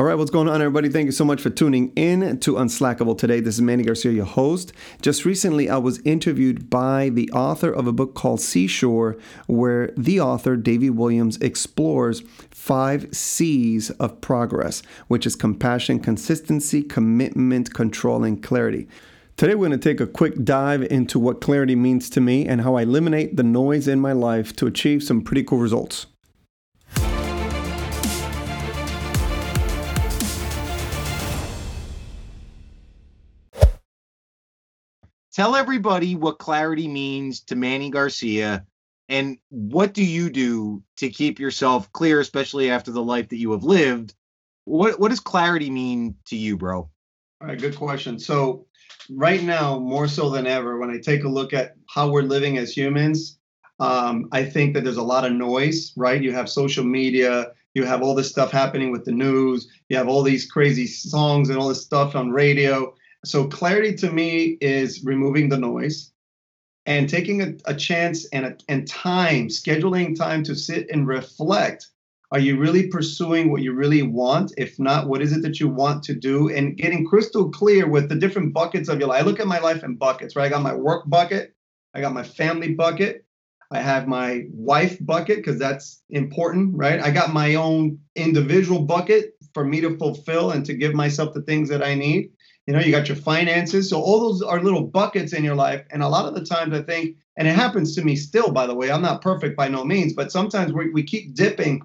All right, what's going on, everybody? Thank you so much for tuning in to Unslackable today. This is Manny Garcia, your host. Just recently, I was interviewed by the author of a book called Seashore, where the author, Davy Williams, explores five C's of progress, which is compassion, consistency, commitment, control, and clarity. Today, we're going to take a quick dive into what clarity means to me and how I eliminate the noise in my life to achieve some pretty cool results. Tell everybody what clarity means to Manny Garcia and what do you do to keep yourself clear, especially after the life that you have lived? What what does clarity mean to you, bro? All right, good question. So right now, more so than ever, when I take a look at how we're living as humans, um, I think that there's a lot of noise, right? You have social media, you have all this stuff happening with the news, you have all these crazy songs and all this stuff on radio. So clarity to me is removing the noise and taking a, a chance and, a, and time, scheduling time to sit and reflect. Are you really pursuing what you really want? If not, what is it that you want to do? And getting crystal clear with the different buckets of your life. I look at my life in buckets, right? I got my work bucket, I got my family bucket, I have my wife bucket because that's important, right? I got my own individual bucket for me to fulfill and to give myself the things that I need you know you got your finances. So all those are little buckets in your life. And a lot of the times i think and it happens to me still by the way i'm not perfect by no means but sometimes we, we keep dipping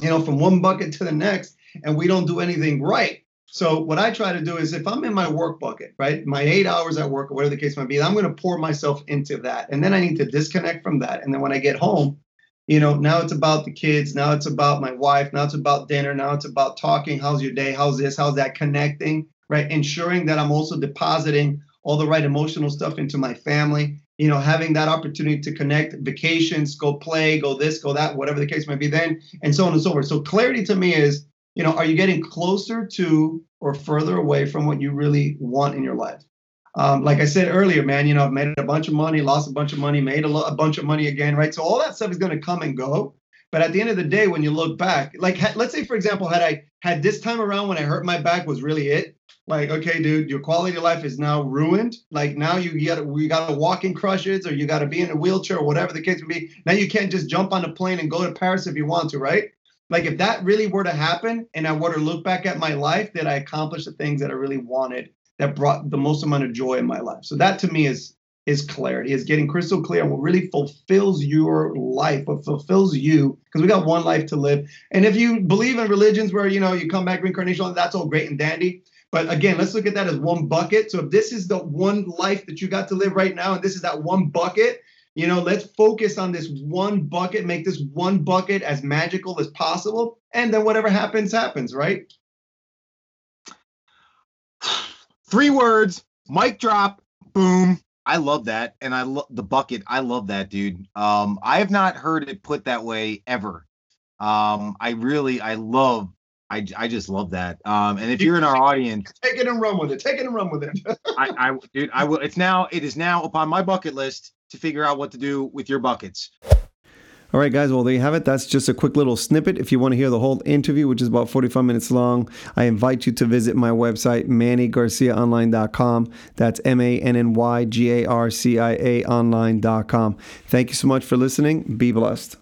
you know from one bucket to the next and we don't do anything right. So what i try to do is if i'm in my work bucket right my eight hours at work or whatever the case might be i'm going to pour myself into that. And then i need to disconnect from that. And then when i get home you know now it's about the kids now it's about my wife now it's about dinner now it's about talking how's your day how's this how's that connecting right? Ensuring that I'm also depositing all the right emotional stuff into my family, you know, having that opportunity to connect vacations, go play, go this, go that, whatever the case might be then, and so on and so forth. So clarity to me is, you know, are you getting closer to or further away from what you really want in your life? Um, like I said earlier, man, you know, I've made a bunch of money, lost a bunch of money, made a, lo- a bunch of money again, right? So all that stuff is going to come and go. But at the end of the day, when you look back, like ha- let's say, for example, had I had this time around when I hurt my back was really it, like okay dude your quality of life is now ruined. Like now you got we got to walk in crutches or you got to be in a wheelchair or whatever the case may be. Now you can't just jump on a plane and go to paris if you want to right? Like if that really were to happen and i were to look back at my life did i accomplish the things that i really wanted that brought the most amount of joy in my life. So that to me is is clarity is getting crystal clear on what really fulfills your life what fulfills you because we got one life to live and if you believe in religions where you know you come back reincarnation that's all great and dandy but again, let's look at that as one bucket. So if this is the one life that you got to live right now, and this is that one bucket, you know, let's focus on this one bucket, make this one bucket as magical as possible. And then whatever happens, happens, right? Three words, mic drop, boom. I love that. And I love the bucket. I love that, dude. Um, I have not heard it put that way ever. Um, I really, I love I, I just love that. Um, and if you're in our audience, take it and run with it. Take it and run with it. I, I, dude, I will. It's now. It is now upon my bucket list to figure out what to do with your buckets. All right, guys. Well, there you have it. That's just a quick little snippet. If you want to hear the whole interview, which is about 45 minutes long, I invite you to visit my website, mannygarciaonline.com. That's M A N N Y G A R C I A online.com. Thank you so much for listening. Be blessed.